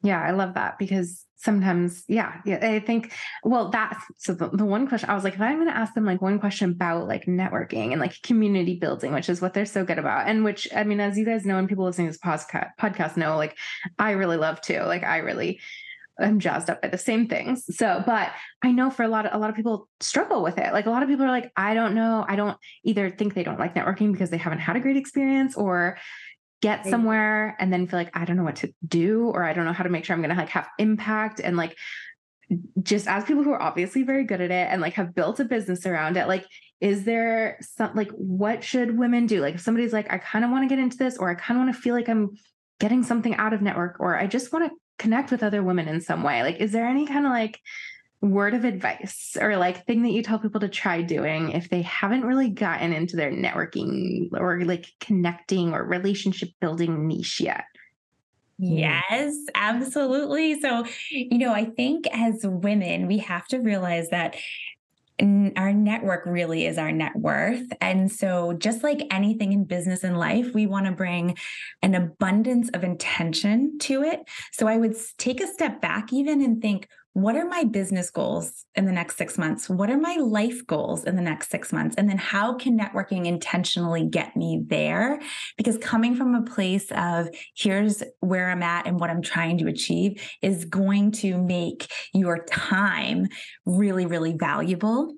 [SPEAKER 1] Yeah, I love that because sometimes yeah yeah i think well that's so the, the one question i was like if i'm going to ask them like one question about like networking and like community building which is what they're so good about and which i mean as you guys know and people listening to this podcast podcast know like i really love too like i really I'm jazzed up by the same things so but i know for a lot of a lot of people struggle with it like a lot of people are like i don't know i don't either think they don't like networking because they haven't had a great experience or get somewhere and then feel like I don't know what to do or I don't know how to make sure I'm going to like have impact and like just as people who are obviously very good at it and like have built a business around it, like, is there some like what should women do? Like, if somebody's like, I kind of want to get into this, or I kind of want to feel like I'm getting something out of network, or I just want to connect with other women in some way, like, is there any kind of like word of advice or like thing that you tell people to try doing if they haven't really gotten into their networking or like connecting or relationship building niche yet?
[SPEAKER 3] Yes, absolutely. So, you know, I think as women, we have to realize that our network really is our net worth. And so, just like anything in business and life, we want to bring an abundance of intention to it. So, I would take a step back even and think, what are my business goals in the next six months? What are my life goals in the next six months? And then how can networking intentionally get me there? Because coming from a place of here's where I'm at and what I'm trying to achieve is going to make your time really, really valuable.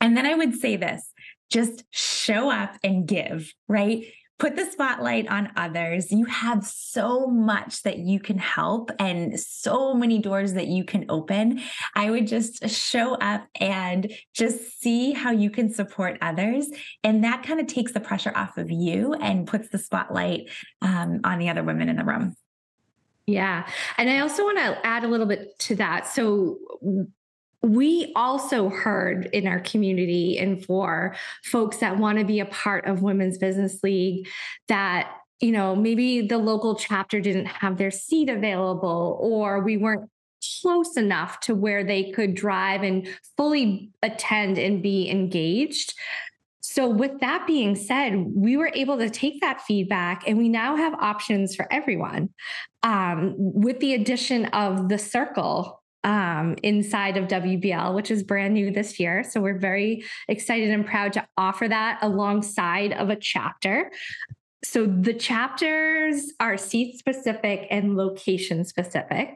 [SPEAKER 3] And then I would say this just show up and give, right? Put the spotlight on others. You have so much that you can help and so many doors that you can open. I would just show up and just see how you can support others. And that kind of takes the pressure off of you and puts the spotlight um, on the other women in the room.
[SPEAKER 2] Yeah. And I also want to add a little bit to that. So, we also heard in our community and for folks that want to be a part of Women's Business League that you know maybe the local chapter didn't have their seat available or we weren't close enough to where they could drive and fully attend and be engaged so, with that being said, we were able to take that feedback and we now have options for everyone. Um, with the addition of the circle um, inside of WBL, which is brand new this year. So we're very excited and proud to offer that alongside of a chapter. So the chapters are seat specific and location specific,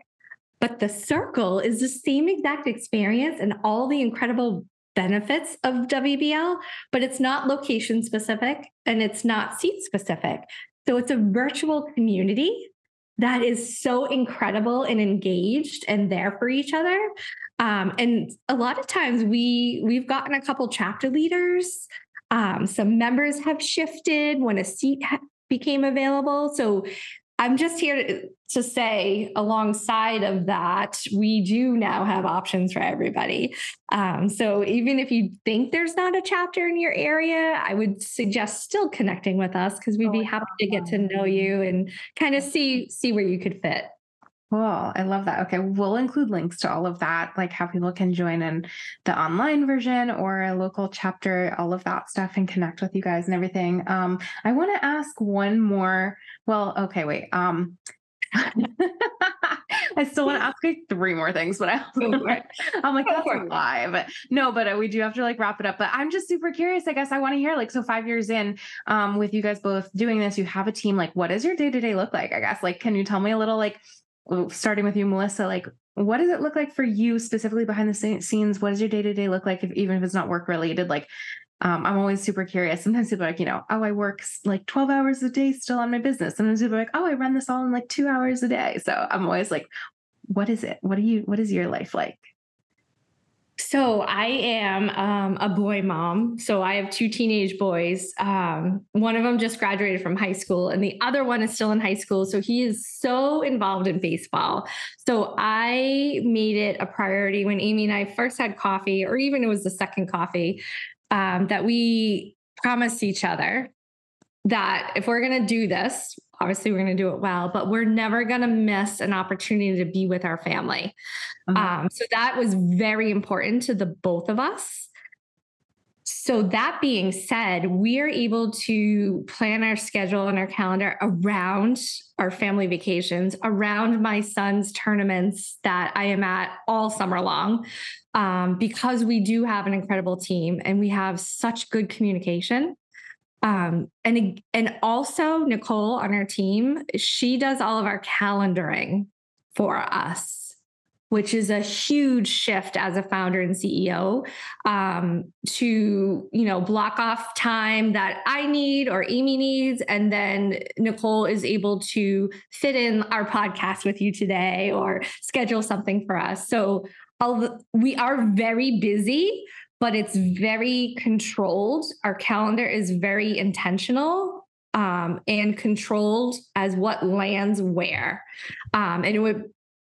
[SPEAKER 2] but the circle is the same exact experience and all the incredible benefits of WBL, but it's not location specific and it's not seat specific. So it's a virtual community that is so incredible and engaged and there for each other. Um, and a lot of times we we've gotten a couple chapter leaders. Um, some members have shifted when a seat ha- became available. So I'm just here to, to say, alongside of that, we do now have options for everybody. Um, so even if you think there's not a chapter in your area, I would suggest still connecting with us because we'd be happy to get to know you and kind of see see where you could fit.
[SPEAKER 1] Cool. I love that. Okay. We'll include links to all of that, like how people can join in the online version or a local chapter, all of that stuff, and connect with you guys and everything. Um, I want to ask one more. Well, okay, wait. Um, I still want to ask like three more things, but I I'm like, that's a lie. But no, but uh, we do have to like wrap it up. But I'm just super curious. I guess I want to hear like, so five years in, um, with you guys both doing this, you have a team. Like, what does your day to day look like? I guess, like, can you tell me a little like starting with you, Melissa, like what does it look like for you specifically behind the scenes? What does your day to day look like, if, even if it's not work related? Like, um, I'm always super curious. Sometimes people are like, you know, oh, I work like 12 hours a day still on my business. Sometimes people are like, oh, I run this all in like two hours a day. So I'm always like, what is it? What do you, what is your life like?
[SPEAKER 2] So I am um, a boy mom. So I have two teenage boys. Um, one of them just graduated from high school, and the other one is still in high school. So he is so involved in baseball. So I made it a priority when Amy and I first had coffee, or even it was the second coffee, um, that we promised each other that if we're going to do this, obviously we're going to do it well, but we're never going to miss an opportunity to be with our family. Uh-huh. Um, so that was very important to the both of us. So, that being said, we are able to plan our schedule and our calendar around our family vacations, around my son's tournaments that I am at all summer long, um, because we do have an incredible team and we have such good communication. Um, and and also Nicole on our team, she does all of our calendaring for us, which is a huge shift as a founder and CEO um, to you know block off time that I need or Amy needs, and then Nicole is able to fit in our podcast with you today or schedule something for us. So we are very busy, but it's very controlled. Our calendar is very intentional um, and controlled as what lands where. Um, and it would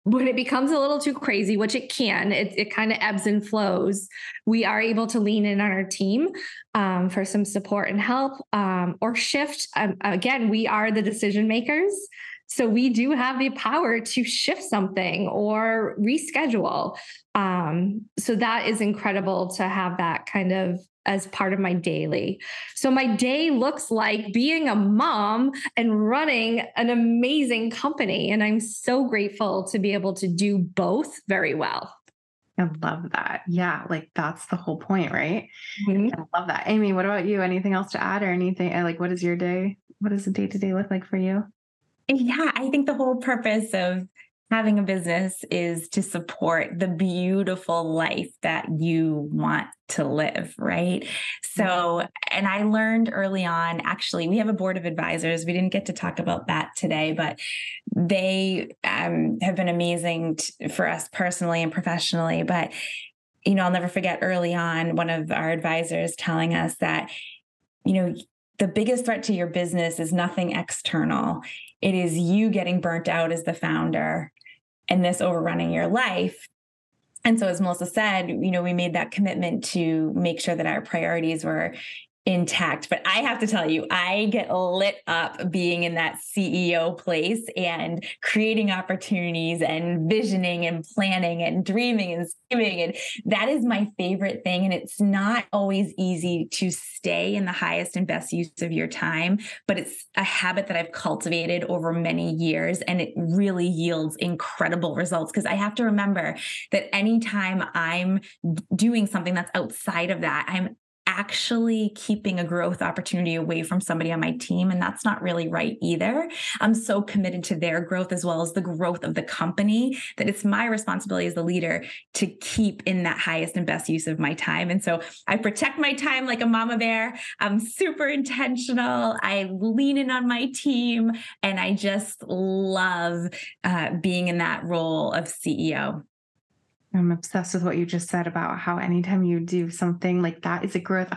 [SPEAKER 2] when it becomes a little too crazy, which it can, it, it kind of ebbs and flows, we are able to lean in on our team um, for some support and help um, or shift. Um, again, we are the decision makers. So we do have the power to shift something or reschedule. Um, so that is incredible to have that kind of as part of my daily. So my day looks like being a mom and running an amazing company. And I'm so grateful to be able to do both very well.
[SPEAKER 1] I love that. Yeah, like that's the whole point, right? Mm-hmm. I love that. Amy, what about you? Anything else to add or anything? Like, what is your day? What does the day to day look like for you?
[SPEAKER 3] Yeah, I think the whole purpose of having a business is to support the beautiful life that you want to live, right? So, and I learned early on, actually, we have a board of advisors. We didn't get to talk about that today, but they um, have been amazing t- for us personally and professionally. But, you know, I'll never forget early on one of our advisors telling us that, you know, the biggest threat to your business is nothing external. It is you getting burnt out as the founder and this overrunning your life. And so, as Melissa said, you know, we made that commitment to make sure that our priorities were intact. But I have to tell you, I get lit up being in that CEO place and creating opportunities and visioning and planning and dreaming and scheming. And that is my favorite thing. And it's not always easy to stay in the highest and best use of your time, but it's a habit that I've cultivated over many years. And it really yields incredible results because I have to remember that anytime I'm doing something that's outside of that, I'm actually keeping a growth opportunity away from somebody on my team. And that's not really right either. I'm so committed to their growth as well as the growth of the company that it's my responsibility as the leader to keep in that highest and best use of my time. And so I protect my time like a mama bear. I'm super intentional. I lean in on my team and I just love uh, being in that role of CEO.
[SPEAKER 1] I'm obsessed with what you just said about how anytime you do something like that is a growth.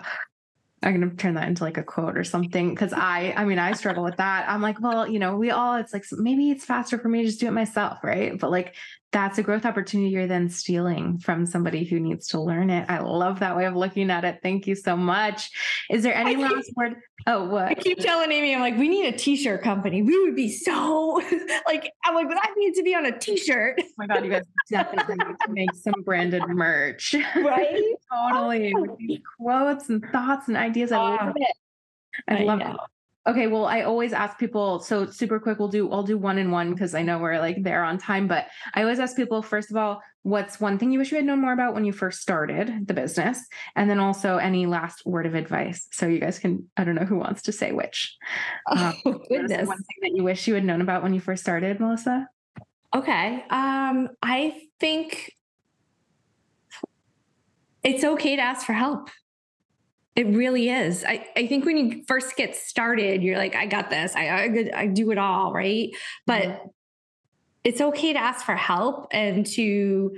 [SPEAKER 1] I'm going to turn that into like a quote or something. Cause I, I mean, I struggle with that. I'm like, well, you know, we all, it's like, maybe it's faster for me to just do it myself. Right. But like, that's a growth opportunity you're then stealing from somebody who needs to learn it. I love that way of looking at it. Thank you so much. Is there any last word? Oh, what?
[SPEAKER 2] I keep telling Amy, I'm like, we need a t-shirt company. We would be so like, I'm like, that needs to be on a t-shirt.
[SPEAKER 1] Oh my God, you guys definitely need to make some branded merch.
[SPEAKER 2] Right?
[SPEAKER 1] totally. Oh. Quotes and thoughts and ideas. I love it. I, I love know. it. Okay, well, I always ask people. So super quick, we'll do. I'll do one in one because I know we're like there on time. But I always ask people first of all, what's one thing you wish you had known more about when you first started the business, and then also any last word of advice. So you guys can. I don't know who wants to say which.
[SPEAKER 2] Oh um, goodness!
[SPEAKER 1] One thing that you wish you had known about when you first started, Melissa.
[SPEAKER 2] Okay. Um, I think it's okay to ask for help. It really is. I, I think when you first get started, you're like, I got this. I, I, I do it all. Right. But mm-hmm. it's okay to ask for help and to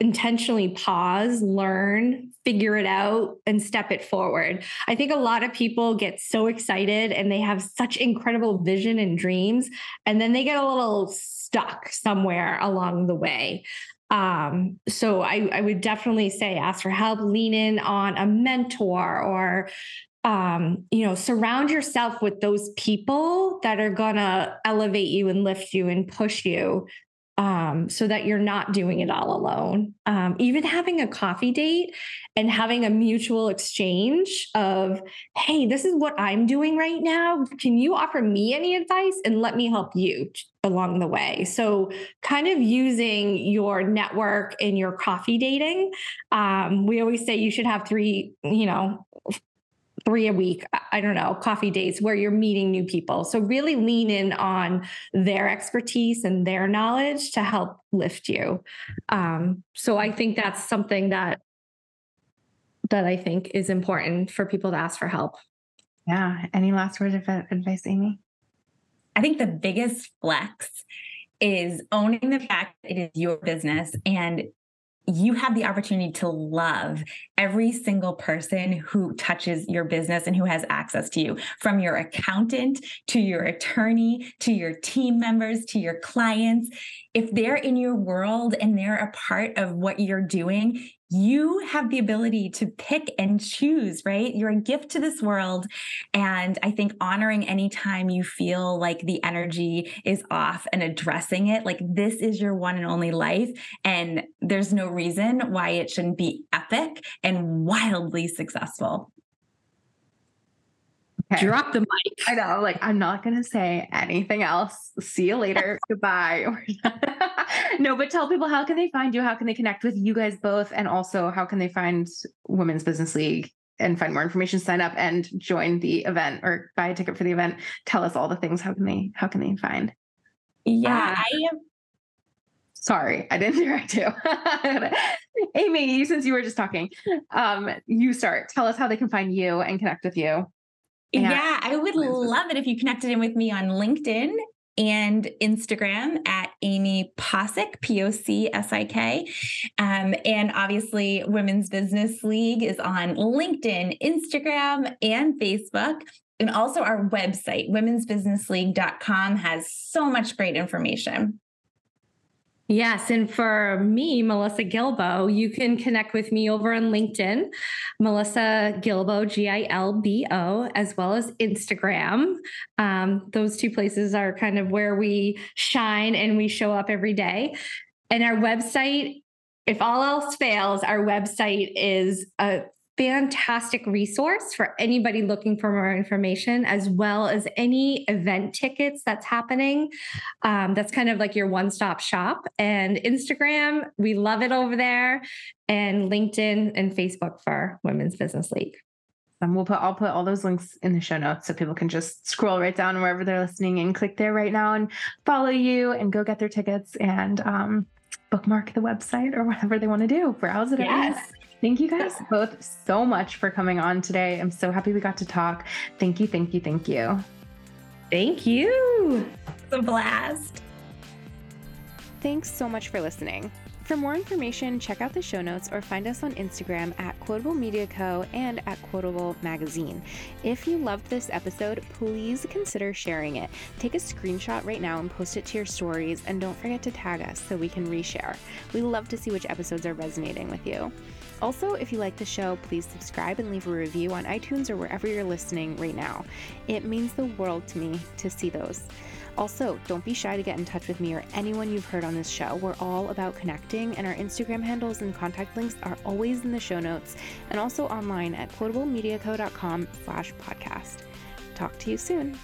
[SPEAKER 2] intentionally pause, learn, figure it out, and step it forward. I think a lot of people get so excited and they have such incredible vision and dreams, and then they get a little stuck somewhere along the way. Um, so I, I would definitely say ask for help, lean in on a mentor or um, you know, surround yourself with those people that are gonna elevate you and lift you and push you um, so that you're not doing it all alone. Um, even having a coffee date and having a mutual exchange of, hey, this is what I'm doing right now. Can you offer me any advice and let me help you along the way? So, kind of using your network in your coffee dating. Um, we always say you should have three, you know, three a week, I don't know, coffee dates where you're meeting new people. So really lean in on their expertise and their knowledge to help lift you. Um, so I think that's something that that I think is important for people to ask for help.
[SPEAKER 1] Yeah. Any last words of advice, Amy?
[SPEAKER 3] I think the biggest flex is owning the fact that it is your business and you have the opportunity to love every single person who touches your business and who has access to you, from your accountant to your attorney to your team members to your clients. If they're in your world and they're a part of what you're doing, you have the ability to pick and choose, right? You're a gift to this world. And I think honoring anytime you feel like the energy is off and addressing it, like this is your one and only life. And there's no reason why it shouldn't be epic and wildly successful.
[SPEAKER 2] Okay. Drop the mic.
[SPEAKER 1] I know, like I'm not gonna say anything else. See you later. Goodbye. no, but tell people how can they find you? How can they connect with you guys both? And also how can they find Women's Business League and find more information, sign up and join the event or buy a ticket for the event. Tell us all the things. How can they how can they find?
[SPEAKER 3] Yeah, uh, I am
[SPEAKER 1] sorry, I didn't direct you. Amy, since you were just talking, um, you start. Tell us how they can find you and connect with you.
[SPEAKER 3] Yeah, I would love it if you connected in with me on LinkedIn and Instagram at Amy Pocsik, P O C S I K. Um, and obviously, Women's Business League is on LinkedIn, Instagram, and Facebook. And also, our website, womensbusinessleague.com, has so much great information.
[SPEAKER 2] Yes. And for me, Melissa Gilbo, you can connect with me over on LinkedIn, Melissa Gilbo, G I L B O, as well as Instagram. Um, those two places are kind of where we shine and we show up every day. And our website, if all else fails, our website is a fantastic resource for anybody looking for more information, as well as any event tickets that's happening. Um, that's kind of like your one stop shop. And Instagram, we love it over there, and LinkedIn and Facebook for Women's Business League.
[SPEAKER 1] Um, we'll put I'll put all those links in the show notes so people can just scroll right down wherever they're listening and click there right now and follow you and go get their tickets and um, bookmark the website or whatever they want to do. Browse it. Yes. Thank you guys both so much for coming on today. I'm so happy we got to talk. Thank you, thank you, thank you.
[SPEAKER 2] Thank you.
[SPEAKER 3] It's a blast.
[SPEAKER 4] Thanks so much for listening. For more information, check out the show notes or find us on Instagram at Quotable Media Co. and at Quotable Magazine. If you loved this episode, please consider sharing it. Take a screenshot right now and post it to your stories, and don't forget to tag us so we can reshare. We love to see which episodes are resonating with you. Also, if you like the show, please subscribe and leave a review on iTunes or wherever you're listening right now. It means the world to me to see those. Also, don't be shy to get in touch with me or anyone you've heard on this show. We're all about connecting, and our Instagram handles and contact links are always in the show notes and also online at quotablemediaco.com slash podcast. Talk to you soon.